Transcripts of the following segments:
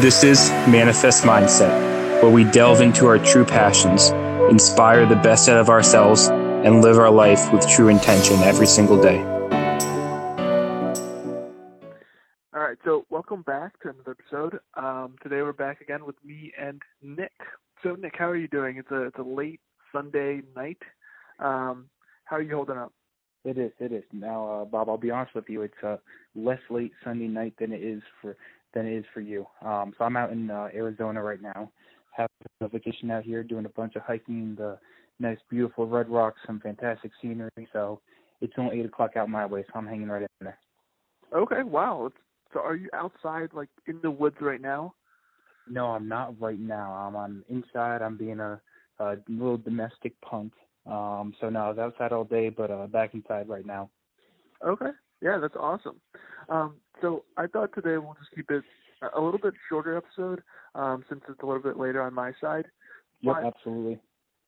This is Manifest Mindset, where we delve into our true passions, inspire the best out of ourselves, and live our life with true intention every single day. All right, so welcome back to another episode. Um, today we're back again with me and Nick. So Nick, how are you doing? It's a it's a late Sunday night. Um, how are you holding up? It is. It is. Now, uh, Bob, I'll be honest with you. It's a less late Sunday night than it is for than it is for you. Um, so I'm out in uh, Arizona right now, having a vacation out here, doing a bunch of hiking, the nice, beautiful red rocks, some fantastic scenery. So it's only eight o'clock out my way, so I'm hanging right in there. Okay. Wow. So are you outside, like in the woods right now? No, I'm not right now. I'm, I'm inside. I'm being a, a little domestic punk. Um, so no, I was outside all day, but uh, back inside right now. Okay. Yeah, that's awesome. Um, so I thought today we'll just keep it a little bit shorter episode, um, since it's a little bit later on my side. Yep, absolutely.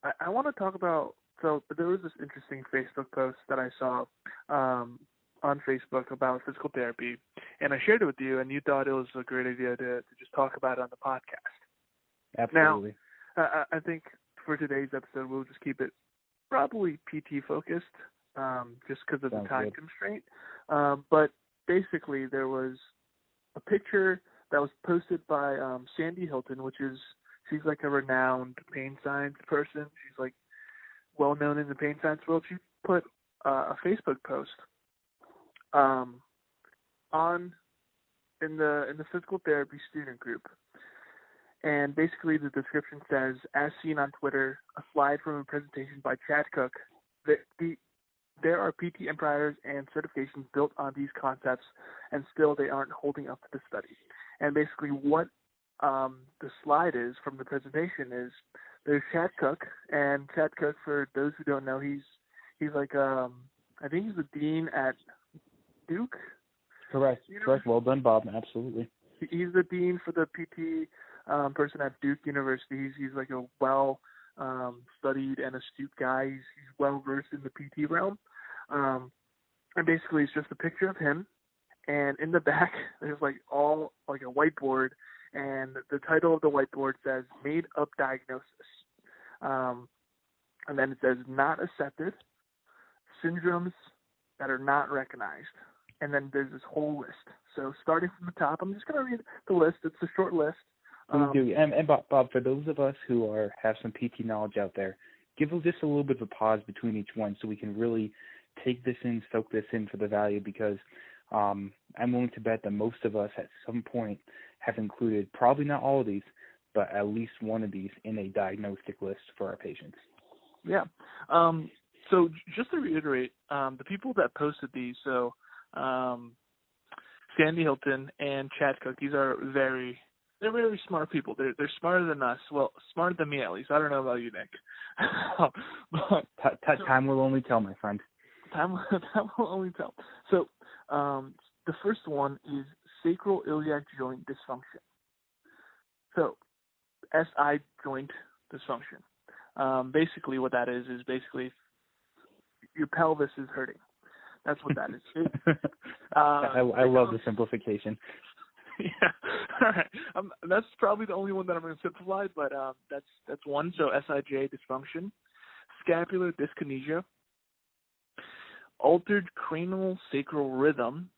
I, I want to talk about. So there was this interesting Facebook post that I saw um, on Facebook about physical therapy, and I shared it with you, and you thought it was a great idea to, to just talk about it on the podcast. Absolutely. Now, I, I think for today's episode, we'll just keep it probably PT focused, um, just because of Sounds the time good. constraint. Um, but basically, there was a picture that was posted by um, Sandy Hilton, which is she's like a renowned pain science person. She's like well known in the pain science world. She put uh, a Facebook post um, on in the in the physical therapy student group. And basically, the description says, as seen on Twitter, a slide from a presentation by Chad Cook. The, the, there are PT empires and certifications built on these concepts, and still they aren't holding up to the study. And basically, what um, the slide is from the presentation is there's Chad Cook, and Chad Cook, for those who don't know, he's he's like um, I think he's the dean at Duke. Correct. Know- Correct. Well done, Bob. Absolutely. He's the dean for the PT um, person at Duke University. He's, he's like a well um, studied and astute guy. He's, he's well versed in the PT realm. Um, and basically, it's just a picture of him. And in the back, there's like all like a whiteboard, and the title of the whiteboard says "Made Up Diagnosis." Um, and then it says "Not accepted syndromes that are not recognized." And then there's this whole list. So starting from the top, I'm just going to read the list. It's a short list. We Um, do. And, and Bob, Bob, for those of us who are have some PT knowledge out there, give us just a little bit of a pause between each one so we can really take this in, soak this in for the value because um, I'm willing to bet that most of us at some point have included probably not all of these, but at least one of these in a diagnostic list for our patients. Yeah. Um, so just to reiterate, um, the people that posted these, so um, Sandy Hilton and Chad Cook, these are very they're really smart people. They're they're smarter than us. Well, smarter than me at least. I don't know about you, Nick. but T- t- time will only tell, my friend. time time will only tell. So um, the first one is sacral iliac joint dysfunction. So SI joint dysfunction. Um, basically, what that is is basically your pelvis is hurting. That's what that is. Uh, I, I love the simplification. yeah. All right. Um, that's probably the only one that I'm going to simplify, but um, that's that's one. So SIJ dysfunction, scapular dyskinesia, altered cranial sacral rhythm.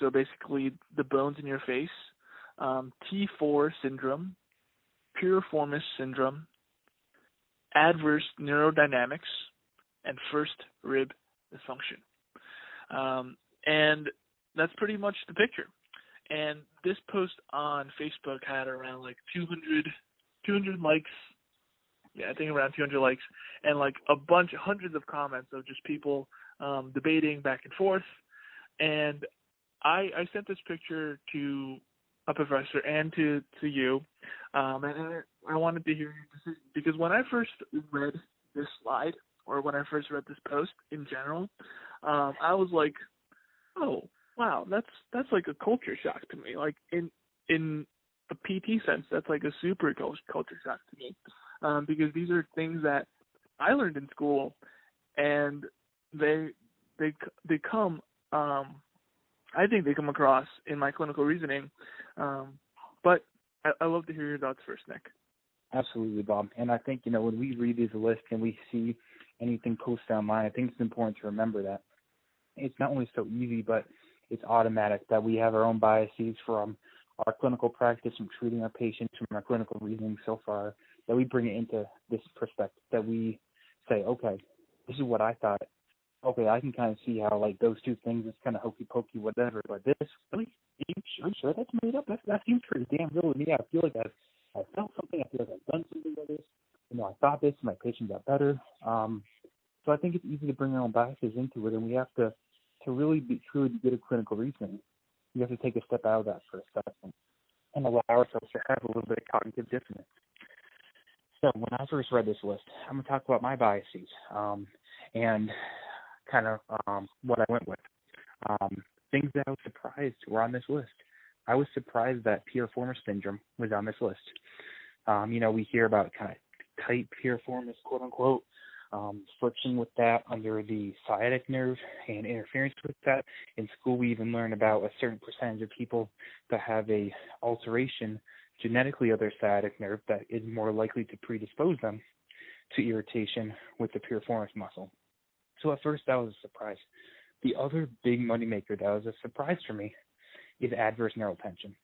So basically, the bones in your face. Um, T4 syndrome, piriformis syndrome, adverse neurodynamics, and first rib dysfunction. Um, and that's pretty much the picture and this post on Facebook had around like 200, 200 likes. Yeah, I think around 200 likes, and like a bunch, hundreds of comments of just people um, debating back and forth. And I, I sent this picture to a professor and to to you, um, and I, wanted to hear your decision because when I first read this slide, or when I first read this post in general, um, I was like, oh, wow, that's that's like a culture shock to me. Like in in a PT sense, that's like a super culture shock to me, um, because these are things that I learned in school, and they they they come. Um, I think they come across in my clinical reasoning, um, but I, I love to hear your thoughts first, Nick. Absolutely, Bob. And I think, you know, when we read these lists and we see anything posted online, I think it's important to remember that it's not only so easy, but it's automatic that we have our own biases from our clinical practice, from treating our patients, from our clinical reasoning so far, that we bring it into this perspective, that we say, okay, this is what I thought. Okay, I can kind of see how like those two things is kind of hokey pokey, whatever. But this, really, you sure, sure that's made up? That that seems pretty damn real to me. I feel like I've I felt something. I feel like I've done something with this. You know, I thought this, my patient got better. Um, so I think it's easy to bring our own biases into it, and we have to to really be truly good at clinical reasoning. You have to take a step out of that for a second and allow ourselves to have a little bit of cognitive dissonance. So when I first read this list, I'm gonna talk about my biases um, and kind of um, what I went with. Um, things that I was surprised were on this list. I was surprised that piriformis syndrome was on this list. Um, you know, we hear about kind of tight piriformis, quote unquote, um, friction with that under the sciatic nerve and interference with that. In school, we even learn about a certain percentage of people that have a alteration genetically of their sciatic nerve that is more likely to predispose them to irritation with the piriformis muscle. So at first, that was a surprise. The other big moneymaker that was a surprise for me is adverse neural tension.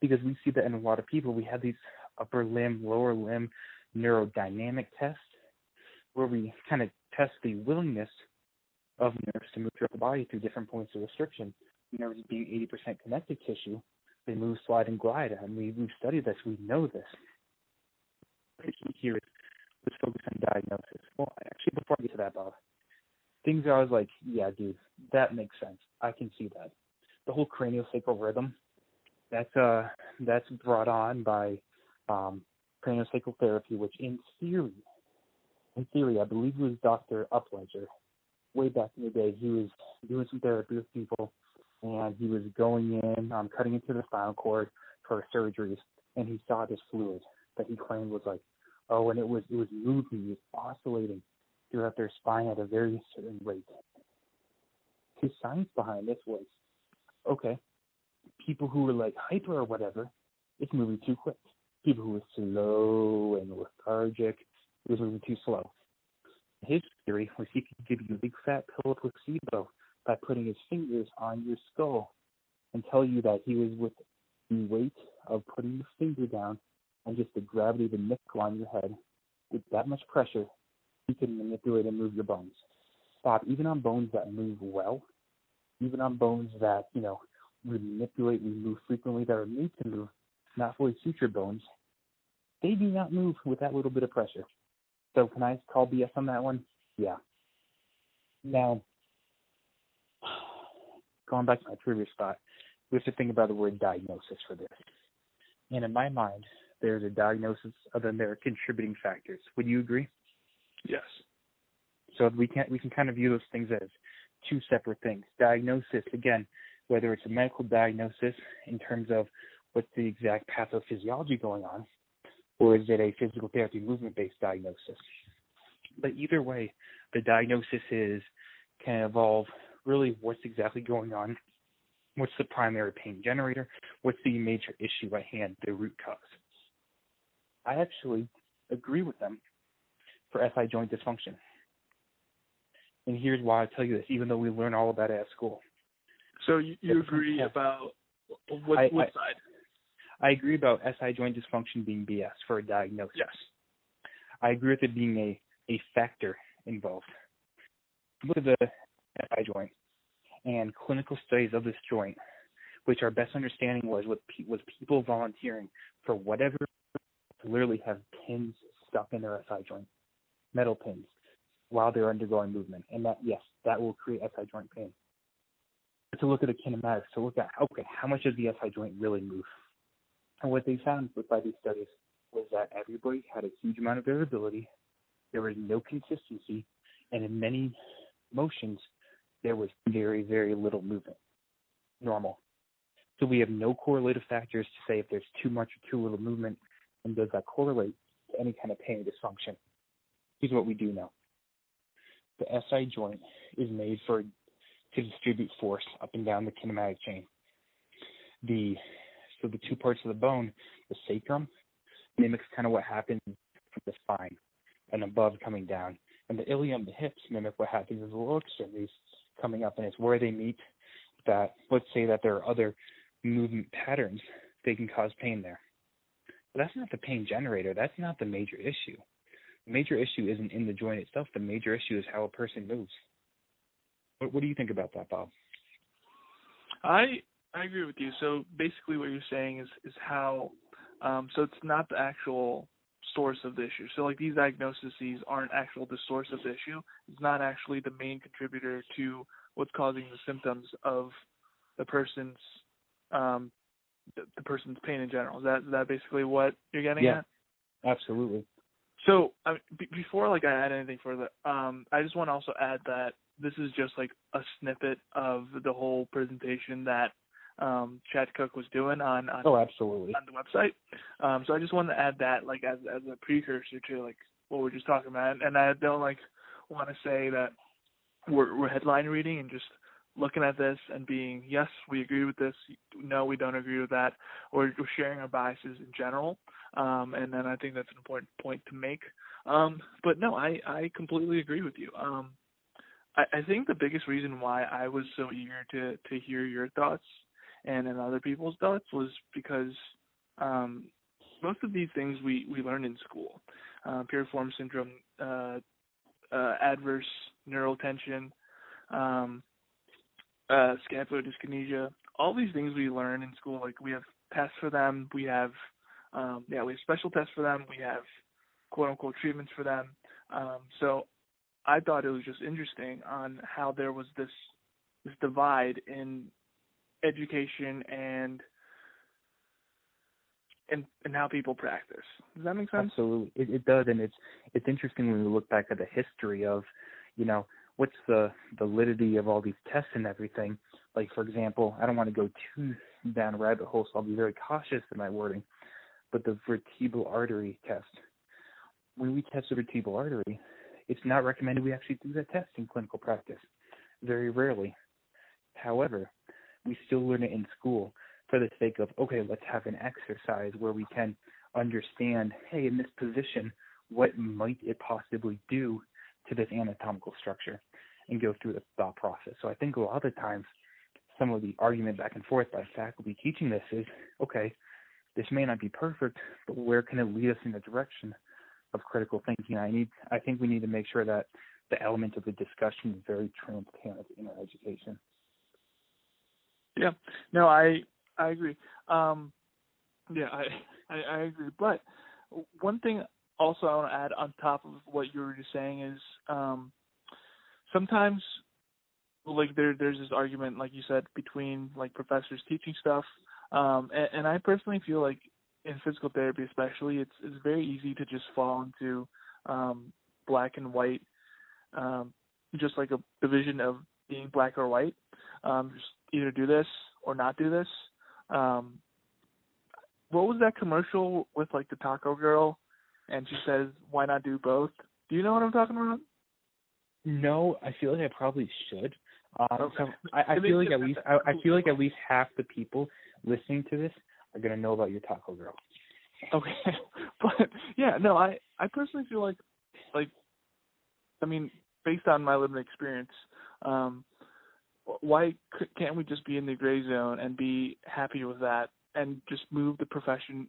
Because we see that in a lot of people, we have these upper limb, lower limb neurodynamic tests where we kind of test the willingness of nerves to move throughout the body through different points of restriction. Nerves being 80% connective tissue, they move, slide, and glide. And we, we've studied this. We know this. The key here is let's focus on diagnosis. Well, actually, before I get to that, Bob, things I was like, yeah, dude, that makes sense. I can see that. The whole craniosacral rhythm, that's uh, that's brought on by um, craniosacral therapy, which in theory in theory, I believe it was Dr. Upledger. Way back in the day, he was doing some therapy with people, and he was going in, um, cutting into the spinal cord for surgeries, and he saw this fluid that he claimed was like, oh, and it was it was moving, it was oscillating throughout their spine at a very certain rate. His science behind this was, okay, people who were like hyper or whatever, it's moving too quick. People who were slow and lethargic, was moving too slow. His theory was he could give you a big fat pill of placebo by putting his fingers on your skull and tell you that he was with the weight of putting your finger down and just the gravity of the nickel on your head with that much pressure, he can manipulate and move your bones. Bob, even on bones that move well, even on bones that, you know, we manipulate, we move frequently, that are made to move, not fully sutured bones, they do not move with that little bit of pressure. So can I call BS on that one? Yeah. Now, going back to my previous thought, we have to think about the word diagnosis for this. And in my mind, there's a diagnosis, and then there are contributing factors. Would you agree? Yes. So we can we can kind of view those things as two separate things. Diagnosis, again, whether it's a medical diagnosis in terms of what's the exact pathophysiology going on, or is it a physical therapy movement based diagnosis? But either way, the diagnosis is can involve really what's exactly going on, what's the primary pain generator, what's the major issue at hand, the root cause. I actually agree with them for SI joint dysfunction. And here's why I tell you this, even though we learn all about it at school. So you, you agree about what, what I, side? I agree about SI joint dysfunction being BS for a diagnosis. Yes. I agree with it being a, a factor involved. Look at the SI joint and clinical studies of this joint, which our best understanding was with was people volunteering for whatever literally have pins stuck in their SI joint, metal pins, while they're undergoing movement, and that yes, that will create SI joint pain. But to look at the kinematics, to look at okay, how much does the SI joint really move? And what they found by these studies was that everybody had a huge amount of variability. There was no consistency, and in many motions, there was very, very little movement. Normal. So we have no correlative factors to say if there's too much or too little movement, and does that correlate to any kind of pain or dysfunction? Here's what we do know. The SI joint is made for to distribute force up and down the kinematic chain. The So the two parts of the bone, the sacrum, mimics kind of what happens from the spine and above coming down. And the ilium, the hips, mimic what happens in the lower extremities coming up, and it's where they meet that, let's say that there are other movement patterns, they can cause pain there. But that's not the pain generator. That's not the major issue. The major issue isn't in the joint itself. The major issue is how a person moves. What, what do you think about that, Bob? I I agree with you. So basically, what you're saying is is how. Um, so it's not the actual source of the issue. So like these diagnoses aren't actual the source of the issue. It's not actually the main contributor to what's causing the symptoms of the person's um, the, the person's pain in general. Is that is that basically what you're getting yeah, at? Absolutely. So I mean, b- before like I add anything further, um, I just want to also add that this is just like a snippet of the whole presentation that um, Chad Cook was doing on, on oh absolutely. on the website. Um, so I just wanted to add that like as as a precursor to like what we're just talking about, and I don't like want to say that we're we're headline reading and just looking at this and being yes we agree with this. No we don't agree with that. Or we're sharing our biases in general. Um, and then I think that's an important point to make. Um, but no I I completely agree with you. Um, I, I think the biggest reason why I was so eager to to hear your thoughts and in other people's thoughts was because um, most of these things we we learn in school uh, piriform syndrome uh, uh, adverse neural tension um, uh, scapular dyskinesia, all these things we learn in school. Like we have tests for them, we have um, yeah, we have special tests for them, we have quote unquote treatments for them. Um, so I thought it was just interesting on how there was this this divide in education and and and how people practice. Does that make sense? Absolutely, it, it does, and it's it's interesting when we look back at the history of, you know, what's the validity of all these tests and everything. Like for example, I don't want to go too down a rabbit hole, so I'll be very cautious in my wording. But the vertebral artery test, when we test the vertebral artery, it's not recommended we actually do that test in clinical practice. Very rarely. However, we still learn it in school for the sake of okay, let's have an exercise where we can understand, hey, in this position, what might it possibly do to this anatomical structure? and go through the thought process. So I think a lot of times some of the argument back and forth by faculty teaching this is, okay, this may not be perfect, but where can it lead us in the direction of critical thinking? I need I think we need to make sure that the element of the discussion is very transparent in our education. Yeah. No, I I agree. Um yeah, I, I, I agree. But one thing also I want to add on top of what you were just saying is um sometimes like there there's this argument like you said between like professors teaching stuff um and, and i personally feel like in physical therapy especially it's it's very easy to just fall into um black and white um just like a division of being black or white um just either do this or not do this. Um what was that commercial with like the taco girl? And she says why not do both? Do you know what i'm talking about? No, I feel like I probably should. Um, so I, I feel like at least I, I feel like at least half the people listening to this are gonna know about your taco girl. Okay, but yeah, no, I I personally feel like like I mean based on my limited experience, um, why can't we just be in the gray zone and be happy with that and just move the profession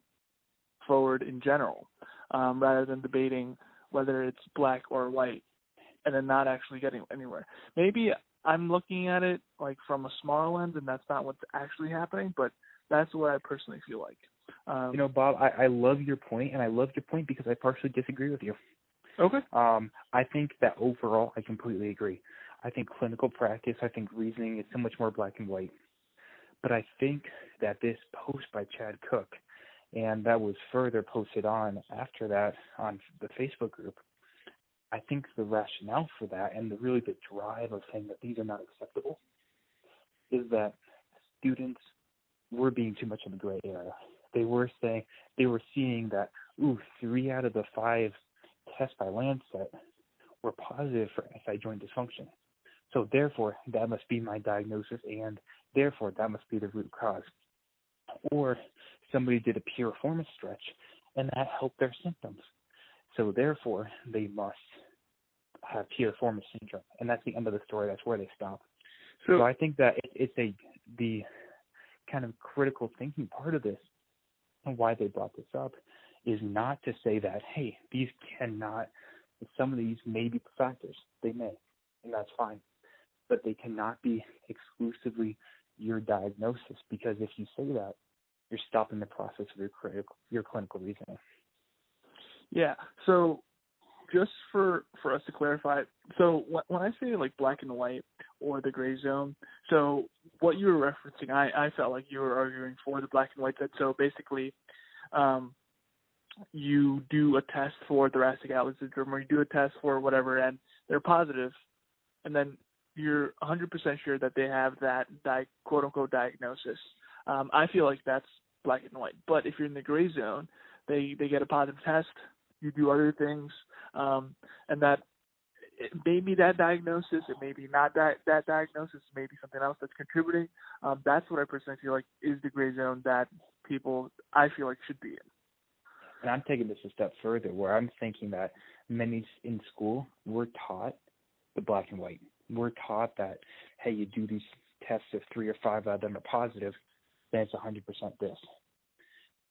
forward in general, um, rather than debating whether it's black or white and then not actually getting anywhere. Maybe I'm looking at it like from a small lens, and that's not what's actually happening. But that's what I personally feel like. Um, you know, Bob, I, I love your point, and I love your point because I partially disagree with you. Okay. Um, I think that overall, I completely agree. I think clinical practice, I think reasoning is so much more black and white. But I think that this post by Chad Cook, and that was further posted on after that on the Facebook group, I think the rationale for that and the really the drive of saying that these are not acceptable is that students were being too much in the gray area. They were saying they were seeing that ooh, three out of the five tests by Laslett were positive for SI joint dysfunction. So therefore that must be my diagnosis and therefore that must be the root cause. or somebody did a piriformis stretch and that helped their symptoms. So therefore, they must have piriformis syndrome, and that's the end of the story. That's where they stop. So, so I think that it, it's a the kind of critical thinking part of this, and why they brought this up, is not to say that hey, these cannot. Some of these may be factors. They may, and that's fine, but they cannot be exclusively your diagnosis because if you say that, you're stopping the process of your critical, your clinical reasoning. Yeah. So just for for us to clarify, so when I say like black and white or the gray zone, so what you were referencing, I I felt like you were arguing for the black and white set. So basically, um, you do a test for thoracic outlet syndrome, or you do a test for whatever, and they're positive, and then you're 100% sure that they have that di- quote unquote diagnosis. Um, I feel like that's black and white. But if you're in the gray zone, they they get a positive test, you do other things, um, and that it may be that diagnosis, it may be not that that diagnosis, maybe something else that's contributing. Um, that's what I personally feel like is the gray zone that people I feel like should be in. And I'm taking this a step further, where I'm thinking that many in school we're taught the black and white. We're taught that hey, you do these tests if three or five of them are positive, then it's 100% this.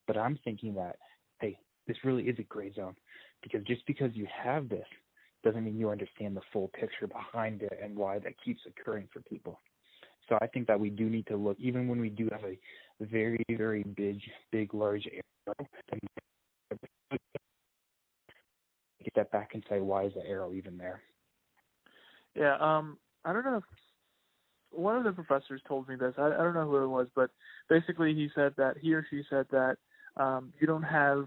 But I'm thinking that hey, this really is a gray zone because just because you have this doesn't mean you understand the full picture behind it and why that keeps occurring for people. So I think that we do need to look, even when we do have a very, very big, big, large arrow, get that back and say, why is the arrow even there? Yeah, um, I don't know if one of the professors told me this. I, I don't know who it was, but basically he said that he or she said that um, you don't have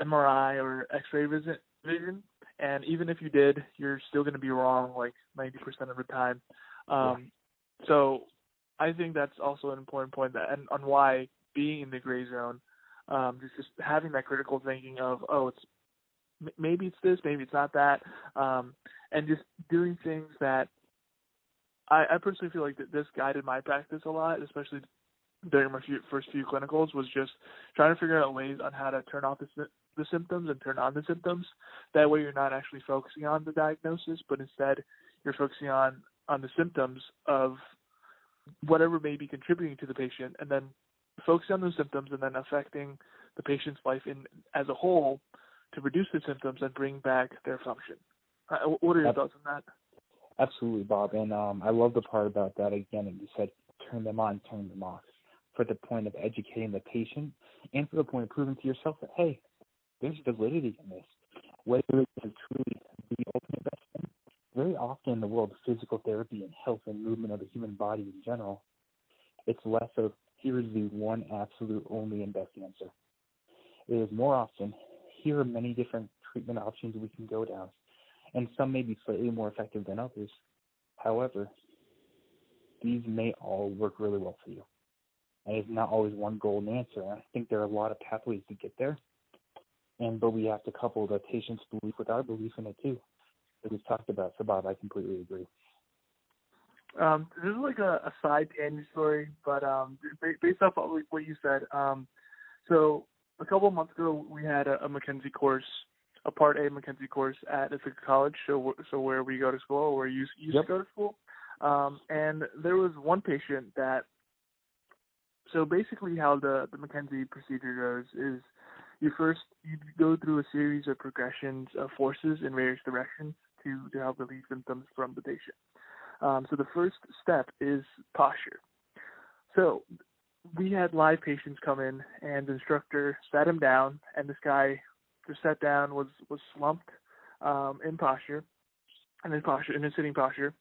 MRI or X-ray visit, vision, and even if you did, you're still going to be wrong like 90% of the time. Um, yeah. So I think that's also an important point that, and on why being in the gray zone, um, just, just having that critical thinking of, oh, it's maybe it's this, maybe it's not that, um, and just doing things that I, I personally feel like that this guided my practice a lot, especially during my few, first few clinicals, was just trying to figure out ways on how to turn off the, the symptoms and turn on the symptoms. That way, you're not actually focusing on the diagnosis, but instead you're focusing on on the symptoms of whatever may be contributing to the patient, and then focusing on those symptoms and then affecting the patient's life in as a whole to reduce the symptoms and bring back their function. Uh, what are your thoughts on that? Absolutely, Bob. And um, I love the part about that again. And you said turn them on, turn them off, for the point of educating the patient, and for the point of proving to yourself that hey, there's validity in this. Whether it is truly the ultimate best thing, very often in the world of physical therapy and health and movement of the human body in general, it's less of here is the one absolute only and best answer. It is more often here are many different treatment options we can go down and some may be slightly more effective than others. However, these may all work really well for you. And it's not always one golden answer. I think there are a lot of pathways to get there. And but we have to couple the patient's belief with our belief in it too, that we've talked about. So Bob, I completely agree. Um, this is like a, a side tangent story, but um, based off of what you said, um, so a couple of months ago we had a, a McKenzie course a Part A McKenzie course at Ithaca College, so so where we go to school, where you used yep. to go to school. Um, and there was one patient that. So basically, how the the McKenzie procedure goes is, you first you go through a series of progressions of forces in various directions to to help relieve symptoms from the patient. Um, so the first step is posture. So we had live patients come in, and the instructor sat him down, and this guy just sat down, was was slumped um, in posture, and in posture, in his sitting posture,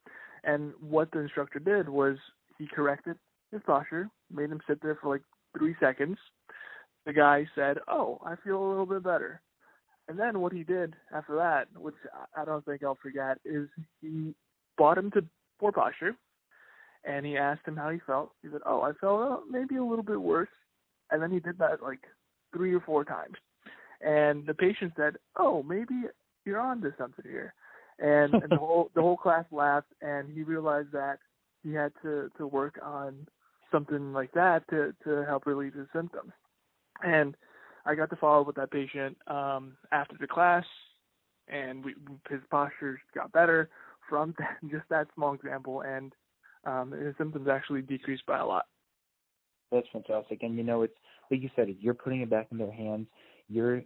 and what the instructor did was he corrected his posture, made him sit there for like three seconds. The guy said, "Oh, I feel a little bit better." And then what he did after that, which I don't think I'll forget, is he brought him to poor posture, and he asked him how he felt. He said, "Oh, I felt uh, maybe a little bit worse," and then he did that like three or four times. And the patient said, "Oh, maybe you're on to something here." And, and the whole the whole class laughed, and he realized that he had to to work on something like that to to help relieve his symptoms. And I got to follow up with that patient um, after the class, and we, his posture got better from just that small example, and um, his symptoms actually decreased by a lot. That's fantastic, and you know, it's like you said, you're putting it back in their hands. You're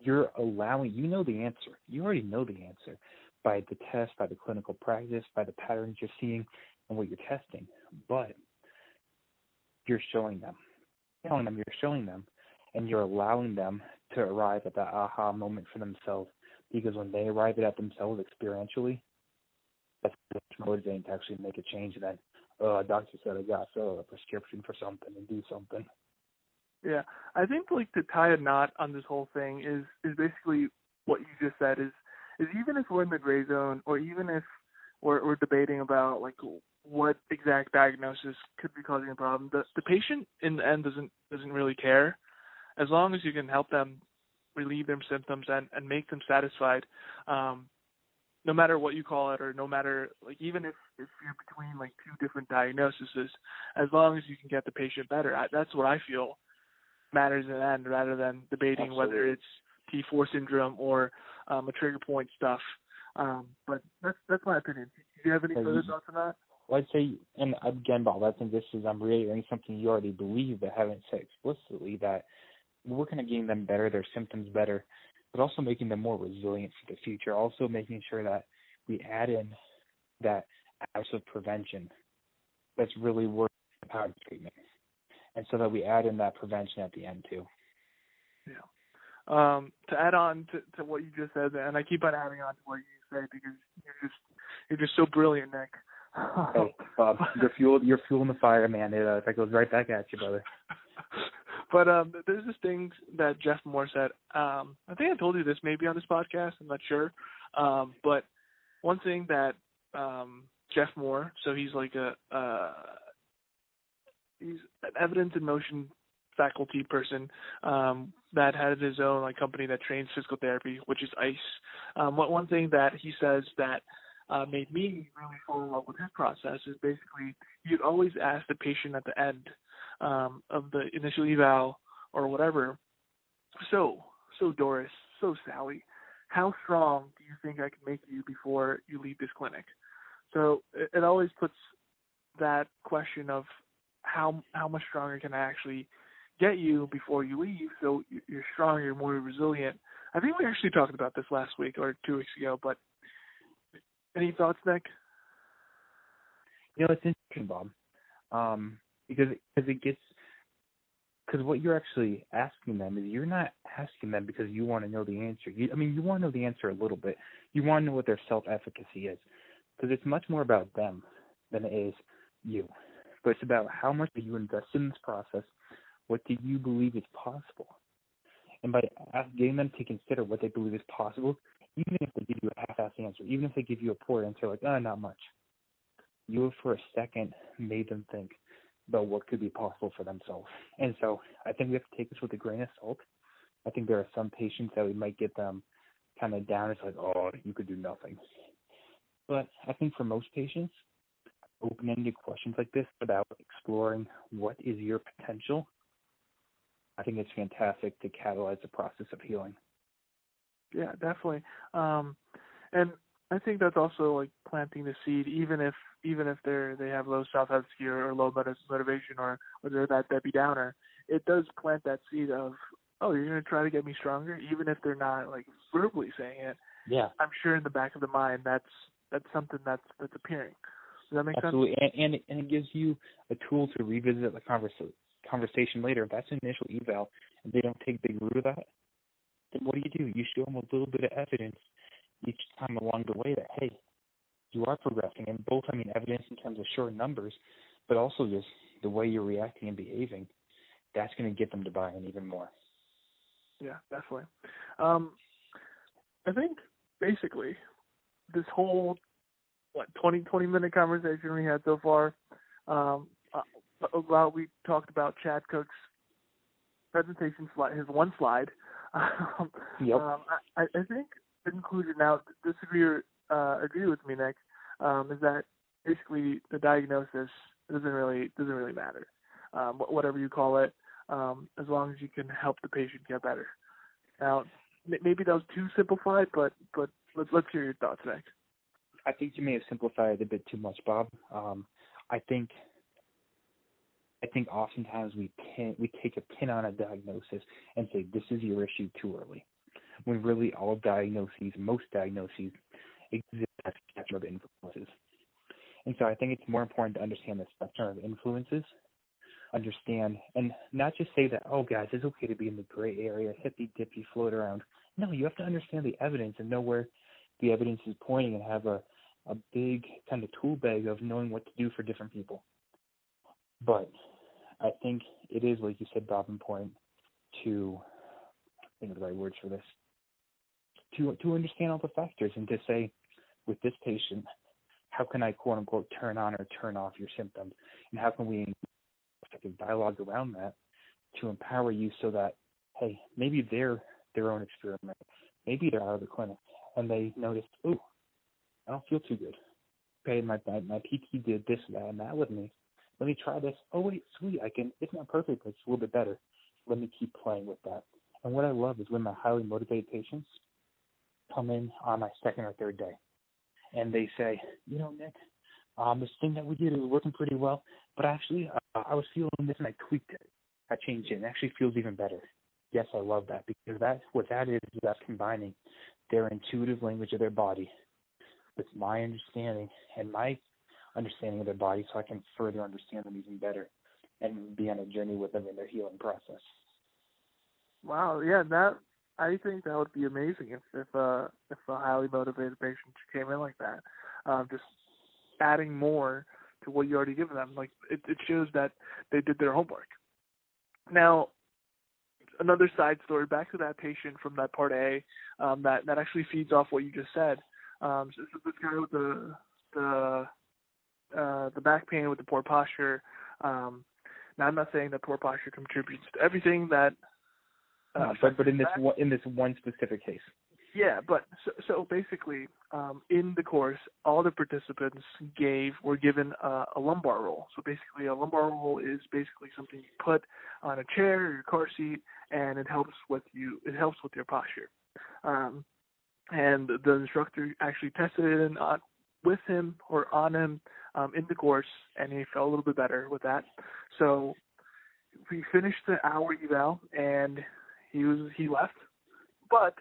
you're allowing. You know the answer. You already know the answer by the test, by the clinical practice, by the patterns you're seeing, and what you're testing. But you're showing them, telling them, you're showing them, and you're allowing them to arrive at that aha moment for themselves. Because when they arrive at themselves experientially, that's motivating to actually make a change. Then, oh, a doctor said I got fill a prescription for something and do something. Yeah, I think like to tie a knot on this whole thing is is basically what you just said is is even if we're in the gray zone or even if we're, we're debating about like what exact diagnosis could be causing a problem, the the patient in the end doesn't doesn't really care as long as you can help them relieve their symptoms and and make them satisfied. Um, no matter what you call it, or no matter like even if if you're between like two different diagnoses, as long as you can get the patient better, I, that's what I feel matters at the end, rather than debating Absolutely. whether it's T4 syndrome or um, a trigger point stuff. Um, but that's that's my opinion. Do you have any further thoughts on that? Well, I'd say, and again, Bob, I think this is I'm reiterating something you already believe but haven't said explicitly that we're working on getting them better, their symptoms better, but also making them more resilient for the future. Also making sure that we add in that ounce of prevention that's really worth the power treatment, and so that we add in that prevention at the end too. Yeah. Um, to add on to, to what you just said, and I keep on adding on to what you say because you're just you're just so brilliant, Nick. hey, Bob, you're fuel you're fueling the fire, man. It uh, that goes right back at you, brother. but um, there's this thing that Jeff Moore said. Um, I think I told you this maybe on this podcast. I'm not sure. Um, but one thing that um, Jeff Moore, so he's like a uh, he's an evidence in motion faculty person um, that has his own like company that trains physical therapy, which is ICE. Um, what one thing that he says that uh, made me really fall in love with his process is basically you'd always ask the patient at the end um, of the initial eval or whatever. So, so Doris, so Sally, how strong do you think I can make you before you leave this clinic? So it, it always puts that question of how how much stronger can I actually get you before you leave so you're stronger, you're more resilient. I think we actually talked about this last week or two weeks ago, but any thoughts, Nick? You know, it's interesting, Bob, um, because because it gets because what you're actually asking them is you're not asking them because you want to know the answer. You, I mean, you want to know the answer a little bit. You want to know what their self-efficacy is, because it's much more about them than it is you. But it's about how much are you invest in this process. What do you believe is possible? And by getting them to consider what they believe is possible, even if they give you a half-assed answer, even if they give you a poor answer, like, oh, not much, you have for a second made them think about what could be possible for themselves. And so I think we have to take this with a grain of salt. I think there are some patients that we might get them kind of down. It's like, oh, you could do nothing. But I think for most patients, open-ended questions like this about exploring what is your potential, I think it's fantastic to catalyze the process of healing. Yeah, definitely. Um, and I think that's also like planting the seed, even if even if they're they have low self efficacy or, or low motivation or or they're that Debbie Downer, it does plant that seed of oh you're gonna try to get me stronger, even if they're not like verbally saying it. Yeah, I'm sure in the back of the mind that's that's something that's that's appearing. Does that make Absolutely. sense? And, and and it gives you a tool to revisit the conversation conversation later. If that's an initial eval and they don't take big root of that, then what do you do? You show them a little bit of evidence each time along the way that hey, you are progressing, and both I mean evidence in terms of short numbers, but also just the way you're reacting and behaving. That's going to get them to buy in even more. Yeah, definitely. Um, I think basically this whole what 20 20 minute conversation we had so far um, uh, we talked about Chad Cook's presentation slide, his one slide. Um, yep. Um, I, I think the conclusion now, disagree or uh, agree with me, Nick, um, is that basically the diagnosis doesn't really doesn't really matter. Um, whatever you call it, um, as long as you can help the patient get better. Now, maybe that was too simplified, but but let's let's hear your thoughts next. I think you may have simplified it a bit too much, Bob. Um, I think I think oftentimes we pin we take a pin on a diagnosis and say this is your issue too early, when really all diagnoses, most diagnoses, exist a spectrum of influences. And so I think it's more important to understand the spectrum of influences, understand, and not just say that, oh, guys, it's okay to be in the gray area, hippy dippy, float around. No, you have to understand the evidence and know where the evidence is pointing and have a, a big kind of tool bag of knowing what to do for different people. But I think it is, like you said, Bob, important to I think of the right words for this. To to understand all the factors and to say, with this patient, how can I quote unquote turn on or turn off your symptoms? And how can we effective dialogue around that to empower you so that, hey, maybe they're their own experiment. Maybe they're out of the clinic and they noticed, oh, I don't feel too good. Okay, my my, my PT did this, that, and that with me. Let me try this. Oh wait, sweet, I can. It's not perfect, but it's a little bit better. Let me keep playing with that. And what I love is when my highly motivated patients come in on my second or third day, and they say, you know, Nick, um, this thing that we did is working pretty well, but actually, uh, I was feeling this and I tweaked it. I changed it, and it actually feels even better. Yes, I love that because that's what that is. Is that's combining their intuitive language of their body with my understanding and my understanding of their body so I can further understand them even better and be on a journey with them in their healing process. Wow, yeah, that I think that would be amazing if if uh if a highly motivated patient came in like that. Um just adding more to what you already given them. Like it, it shows that they did their homework. Now another side story back to that patient from that part A, um, that that actually feeds off what you just said. Um, so, so this guy with the the uh, the back pain with the poor posture. Um, now I'm not saying that poor posture contributes to everything that. Uh, no, but but in this one, in this one specific case. Yeah, but so, so basically, um, in the course, all the participants gave were given uh, a lumbar roll. So basically, a lumbar roll is basically something you put on a chair or your car seat, and it helps with you. It helps with your posture. Um, and the instructor actually tested it in, with him or on him um, in the course, and he felt a little bit better with that. So we finished the hour eval, and he was he left, but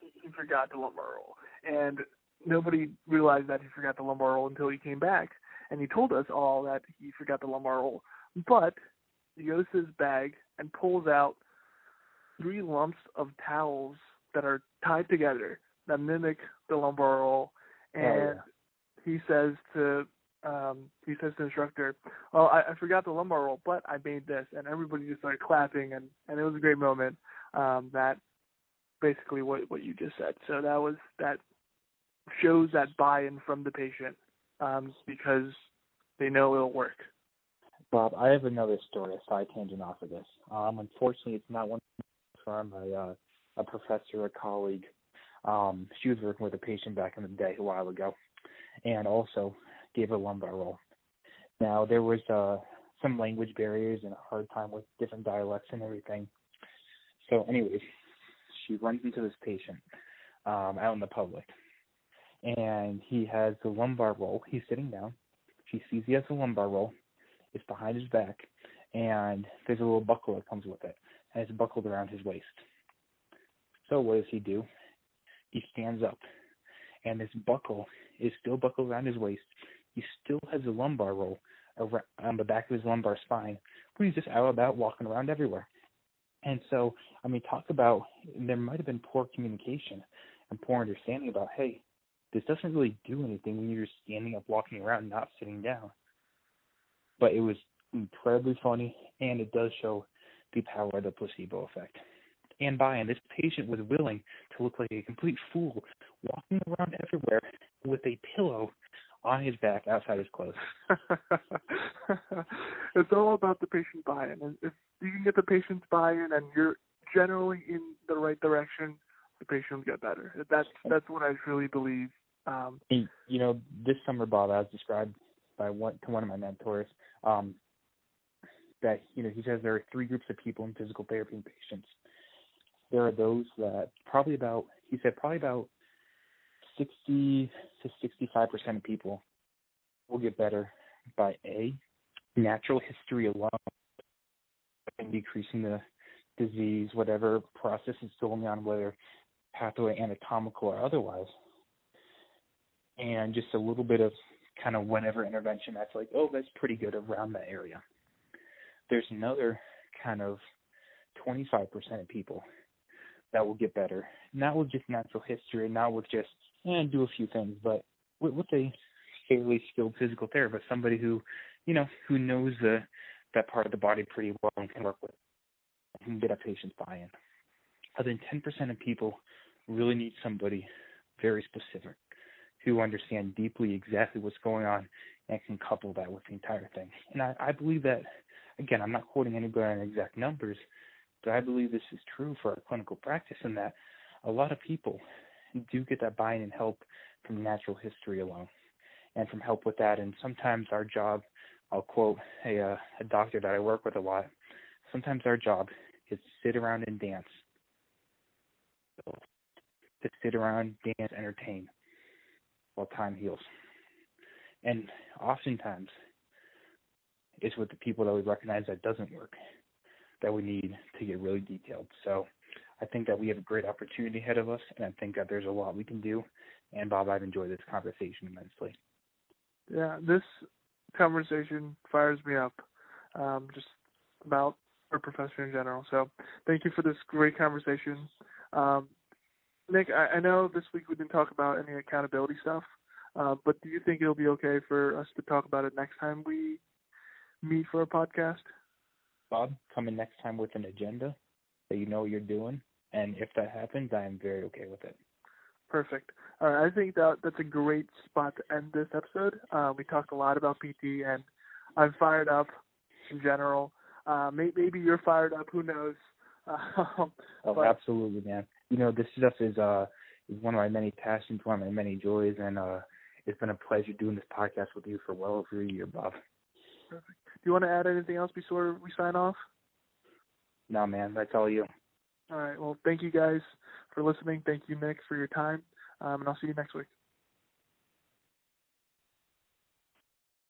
he forgot the lumbar roll, and nobody realized that he forgot the lumbar roll until he came back, and he told us all that he forgot the lumbar roll. But he goes to his bag and pulls out three lumps of towels that are tied together that mimic the lumbar roll, and oh, yeah. he says to um he says to the instructor, "Oh, I, I forgot the lumbar roll, but I made this," and everybody just started clapping, and and it was a great moment. Um, that basically what what you just said. So that was that shows that buy-in from the patient um, because they know it'll work. Bob, I have another story, a side tangent off of this. Um, unfortunately, it's not one from a, uh, a professor, a colleague. Um, she was working with a patient back in the day a while ago, and also gave a lumbar roll. Now there was uh, some language barriers and a hard time with different dialects and everything. So, anyways, she runs into this patient um, out in the public, and he has the lumbar roll. He's sitting down. She sees he has a lumbar roll. It's behind his back, and there's a little buckle that comes with it, and it's buckled around his waist. So what does he do? He stands up, and this buckle is still buckled around his waist. He still has a lumbar roll on the back of his lumbar spine, but he's just out about walking around everywhere. And so, I mean, talk about there might have been poor communication and poor understanding about, hey, this doesn't really do anything when you're standing up, walking around, not sitting down. But it was incredibly funny, and it does show the power of the placebo effect. And by and this patient was willing to look like a complete fool, walking around everywhere with a pillow on his back outside his clothes. it's all about the patient buy-in. If you can get the patient's buy-in and you're generally in the right direction, the patient will get better. That's that's what I truly believe. Um, you know, this summer, Bob, I was described by one to one of my mentors. um, that you know he says there are three groups of people in physical therapy patients. There are those that probably about he said probably about sixty to sixty five percent of people will get better by a natural history alone and decreasing the disease, whatever process is going on, whether pathway anatomical or otherwise. And just a little bit of kind of whenever intervention that's like, oh, that's pretty good around that area. There's another kind of 25% of people that will get better, not with just natural history, not with just eh, do a few things, but with, with a fairly skilled physical therapist, somebody who, you know, who knows the that part of the body pretty well and can work with and get a patient's buy-in. Other than 10% of people really need somebody very specific who understand deeply exactly what's going on and can couple that with the entire thing. And I, I believe that, again, I'm not quoting anybody on exact numbers, I believe this is true for our clinical practice in that a lot of people do get that buy-in and help from natural history alone and from help with that. And sometimes our job, I'll quote a, uh, a doctor that I work with a lot, sometimes our job is to sit around and dance, to sit around, dance, entertain while time heals. And oftentimes, it's with the people that we recognize that doesn't work that we need to get really detailed. So I think that we have a great opportunity ahead of us, and I think that there's a lot we can do. And Bob, I've enjoyed this conversation immensely. Yeah, this conversation fires me up um, just about our profession in general. So thank you for this great conversation. Um, Nick, I, I know this week we didn't talk about any accountability stuff, uh, but do you think it'll be okay for us to talk about it next time we meet for a podcast? Bob, come in next time with an agenda that you know what you're doing, and if that happens, I am very okay with it. Perfect. All right, I think that that's a great spot to end this episode. Uh, we talked a lot about PT, and I'm fired up in general. Uh, may, maybe you're fired up. Who knows? oh, but, absolutely, man. You know, this stuff is uh is one of my many passions, one of my many joys, and uh it's been a pleasure doing this podcast with you for well over a year, Bob. Perfect. Do you want to add anything else before we sign off? No, man. That's all you. All right. Well, thank you guys for listening. Thank you, Nick, for your time. Um, and I'll see you next week.